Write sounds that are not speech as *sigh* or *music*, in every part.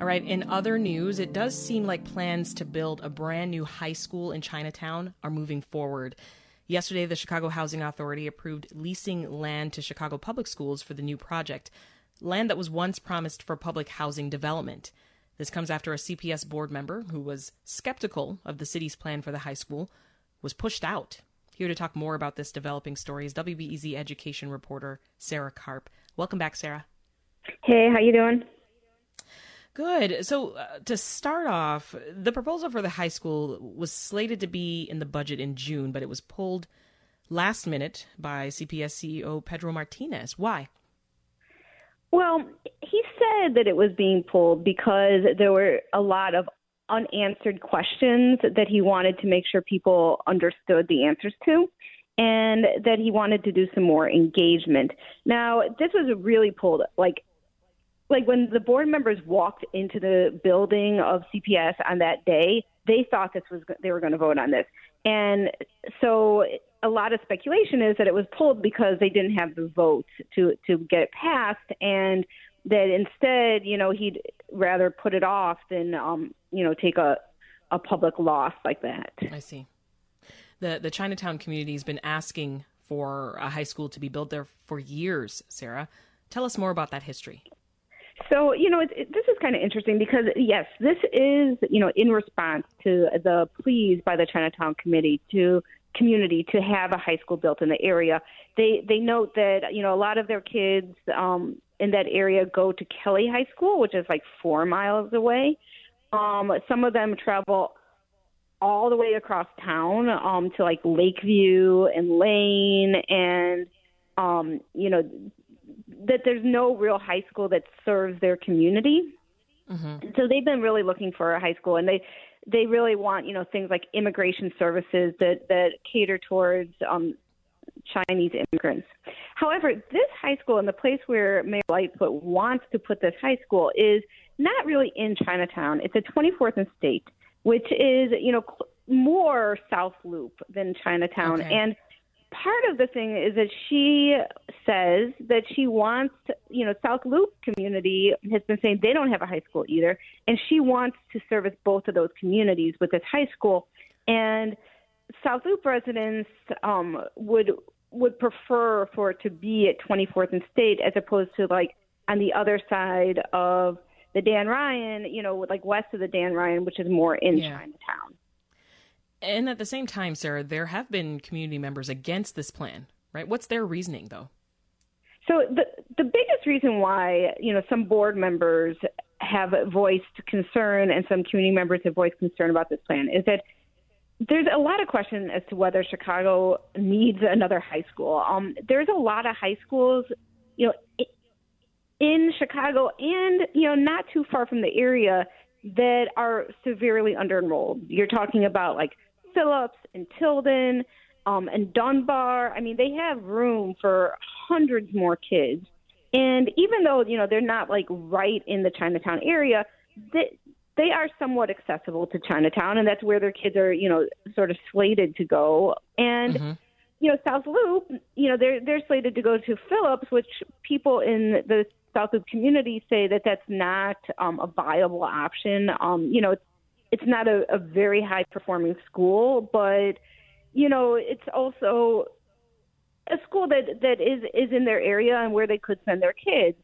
All right, in other news, it does seem like plans to build a brand new high school in Chinatown are moving forward. Yesterday, the Chicago Housing Authority approved leasing land to Chicago Public Schools for the new project, land that was once promised for public housing development. This comes after a CPS board member who was skeptical of the city's plan for the high school was pushed out. Here to talk more about this developing story is WBEZ education reporter Sarah Karp. Welcome back, Sarah. Hey, how you doing? Good. So, uh, to start off, the proposal for the high school was slated to be in the budget in June, but it was pulled last minute by CPS CEO Pedro Martinez. Why? Well, he said that it was being pulled because there were a lot of unanswered questions that he wanted to make sure people understood the answers to and that he wanted to do some more engagement. Now, this was really pulled like like when the board members walked into the building of CPS on that day, they thought this was they were going to vote on this, and so a lot of speculation is that it was pulled because they didn't have the votes to to get it passed, and that instead, you know, he'd rather put it off than um, you know take a a public loss like that. I see. The the Chinatown community has been asking for a high school to be built there for years. Sarah, tell us more about that history. So, you know, it, it, this is kind of interesting because, yes, this is, you know, in response to the pleas by the Chinatown Committee to community to have a high school built in the area. They they note that, you know, a lot of their kids um, in that area go to Kelly High School, which is like four miles away. Um, some of them travel all the way across town um, to like Lakeview and Lane and um, you know that there's no real high school that serves their community. Mm-hmm. So they've been really looking for a high school, and they they really want you know things like immigration services that that cater towards um, Chinese immigrants. However, this high school and the place where Mayor Lightfoot wants to put this high school is not really in Chinatown. It's at 24th and State, which is you know more South Loop than Chinatown, okay. and part of the thing is that she says that she wants, you know, South Loop community has been saying they don't have a high school either, and she wants to service both of those communities with this high school. And South Loop residents um, would would prefer for it to be at 24th and State as opposed to like on the other side of the Dan Ryan, you know, like west of the Dan Ryan, which is more in yeah. Chinatown. And at the same time, Sarah, there have been community members against this plan, right? What's their reasoning, though? So the the biggest reason why you know some board members have voiced concern and some community members have voiced concern about this plan is that there's a lot of question as to whether Chicago needs another high school. Um, there's a lot of high schools, you know, in Chicago and you know not too far from the area that are severely under enrolled. You're talking about like Phillips and Tilden um, and Dunbar. I mean, they have room for hundreds more kids. And even though you know they're not like right in the Chinatown area, they they are somewhat accessible to Chinatown, and that's where their kids are you know sort of slated to go. And mm-hmm. you know South Loop, you know they're they're slated to go to Phillips, which people in the South Loop community say that that's not um, a viable option. Um, you know, it's not a, a very high performing school, but you know, it's also a school that that is is in their area and where they could send their kids.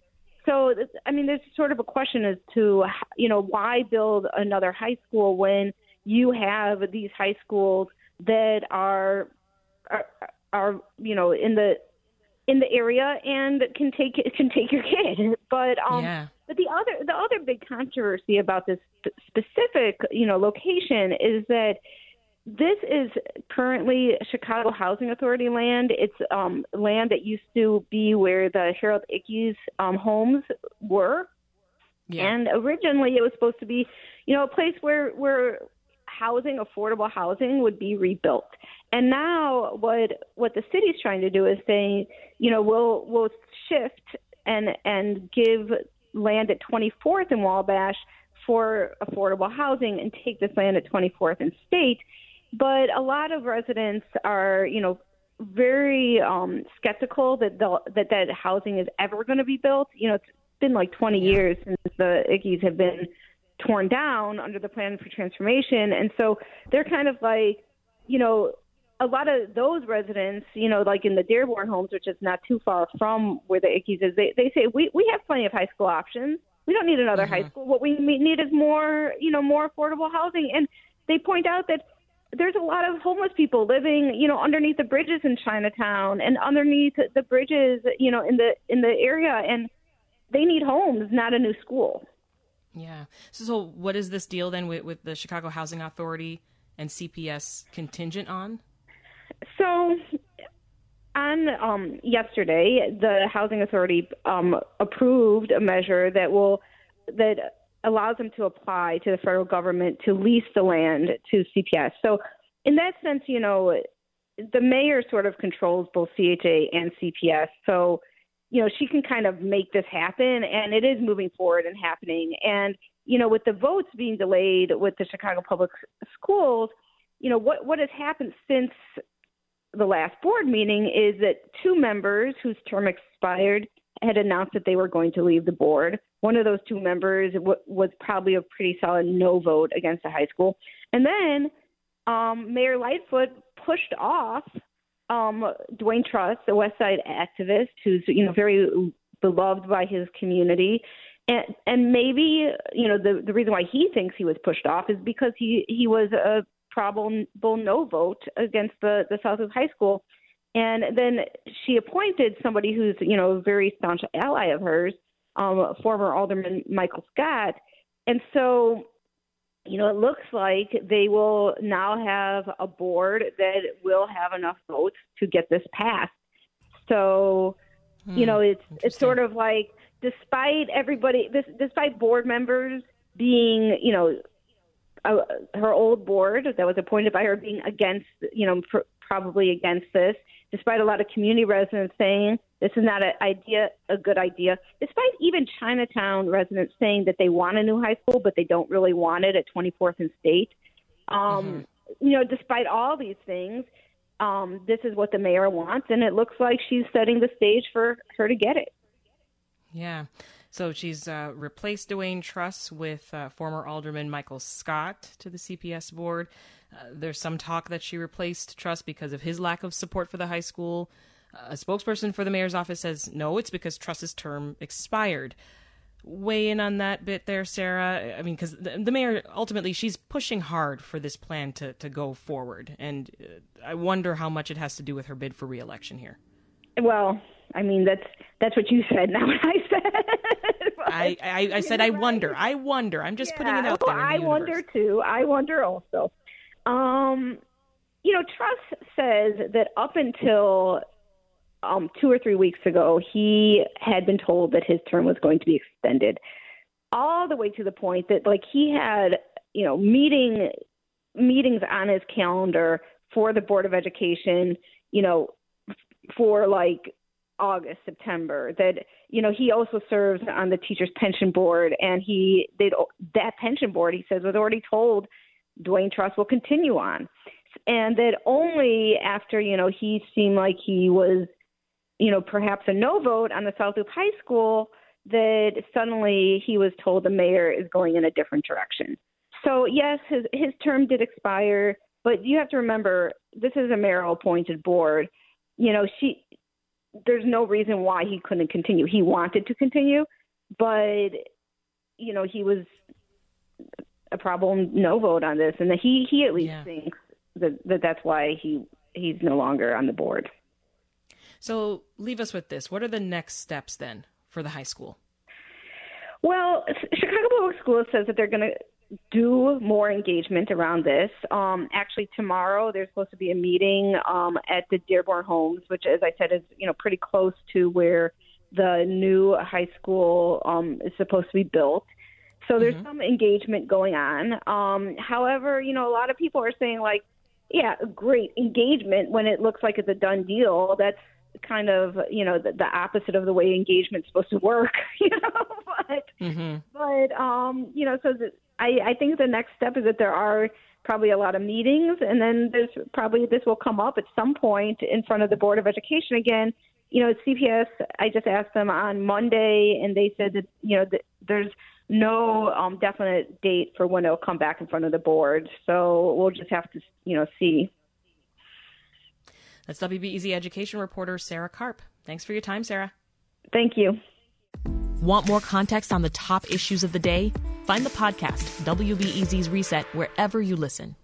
So, I mean, there's sort of a question as to you know why build another high school when you have these high schools that are are, are you know in the in the area and can take can take your *laughs* kid. But um, yeah. But the other the other big controversy about this specific, you know, location is that this is currently Chicago Housing Authority land. It's um, land that used to be where the Harold Ickes um, homes were, yeah. and originally it was supposed to be, you know, a place where where housing, affordable housing, would be rebuilt. And now, what what the city's trying to do is saying, you know, we'll we'll shift and and give land at 24th and Wabash for affordable housing and take this land at 24th and State. But a lot of residents are, you know, very um, skeptical that that that housing is ever going to be built. You know, it's been like 20 years since the Ickes have been torn down under the plan for transformation, and so they're kind of like, you know, a lot of those residents, you know, like in the Dearborn homes, which is not too far from where the Ickes is, they they say we we have plenty of high school options. We don't need another mm-hmm. high school. What we need is more, you know, more affordable housing. And they point out that there's a lot of homeless people living, you know, underneath the bridges in Chinatown and underneath the bridges, you know, in the in the area, and they need homes, not a new school. Yeah. So, so what is this deal then with, with the Chicago Housing Authority and CPS contingent on? So, on um, yesterday, the Housing Authority um, approved a measure that will that allows them to apply to the federal government to lease the land to CPS. So, in that sense, you know, the mayor sort of controls both CHA and CPS. So, you know, she can kind of make this happen, and it is moving forward and happening. And, you know, with the votes being delayed with the Chicago Public Schools, you know, what, what has happened since the last board meeting is that two members whose term expired had announced that they were going to leave the board. One of those two members w- was probably a pretty solid no vote against the high school. And then um, Mayor Lightfoot pushed off um, Dwayne Truss, the West Side activist, who's you know very beloved by his community, and and maybe you know the the reason why he thinks he was pushed off is because he he was a probable no vote against the the South Loop High School, and then she appointed somebody who's you know a very staunch ally of hers, um, former Alderman Michael Scott, and so you know, it looks like they will now have a board that will have enough votes to get this passed. So, hmm, you know, it's it's sort of like despite everybody, this, despite board members being, you know, uh, her old board that was appointed by her being against, you know, pr- probably against this, despite a lot of community residents saying this is not an idea, a good idea, despite even Chinatown residents saying that they want a new high school, but they don't really want it at 24th and State. Um, mm-hmm. You know, despite all these things, um, this is what the mayor wants, and it looks like she's setting the stage for her to get it. Yeah. So she's uh, replaced Dwayne Truss with uh, former Alderman Michael Scott to the CPS board. Uh, there's some talk that she replaced Truss because of his lack of support for the high school. a spokesperson for the mayor's office says no, it's because Truss's term expired. Weigh in on that bit there, Sarah. I mean, because the, the, mayor ultimately she's pushing hard for this plan to, to go forward, and uh, I wonder how much it has to do with her bid for reelection here. Well, I mean that's that's what you said, not what I said. *laughs* *laughs* I, I, I said I wonder. I wonder. I'm just yeah, putting it out there. Well, I wonder too. I wonder also. Um, you know, Truss says that up until um, two or three weeks ago, he had been told that his term was going to be extended, all the way to the point that like he had, you know, meeting meetings on his calendar for the Board of Education, you know, for like August, September. That you know he also serves on the teachers pension board, and he they that pension board he says was already told Dwayne Truss will continue on, and that only after you know he seemed like he was you know perhaps a no vote on the South Loop High School that suddenly he was told the mayor is going in a different direction. So yes, his his term did expire, but you have to remember this is a mayor appointed board. You know, she there's no reason why he couldn't continue. He wanted to continue, but you know he was a problem no vote on this, and that he he at least yeah. thinks that, that that's why he he's no longer on the board. So leave us with this. What are the next steps then for the high school? Well, Chicago Public Schools says that they're going to do more engagement around this. Um, actually, tomorrow there's supposed to be a meeting um, at the Dearborn Homes, which, as I said, is you know pretty close to where the new high school um, is supposed to be built. So there's mm-hmm. some engagement going on. Um, however, you know, a lot of people are saying like, yeah, great engagement when it looks like it's a done deal. That's kind of you know the, the opposite of the way engagement's supposed to work. *laughs* You know, *laughs* but mm-hmm. but um, you know, so the, I, I think the next step is that there are probably a lot of meetings, and then there's probably this will come up at some point in front of the Board of Education again you know, CPS, I just asked them on Monday, and they said that, you know, that there's no um, definite date for when it'll come back in front of the board. So we'll just have to, you know, see. That's WBEZ education reporter Sarah Karp. Thanks for your time, Sarah. Thank you. Want more context on the top issues of the day? Find the podcast, WBEZ's Reset, wherever you listen.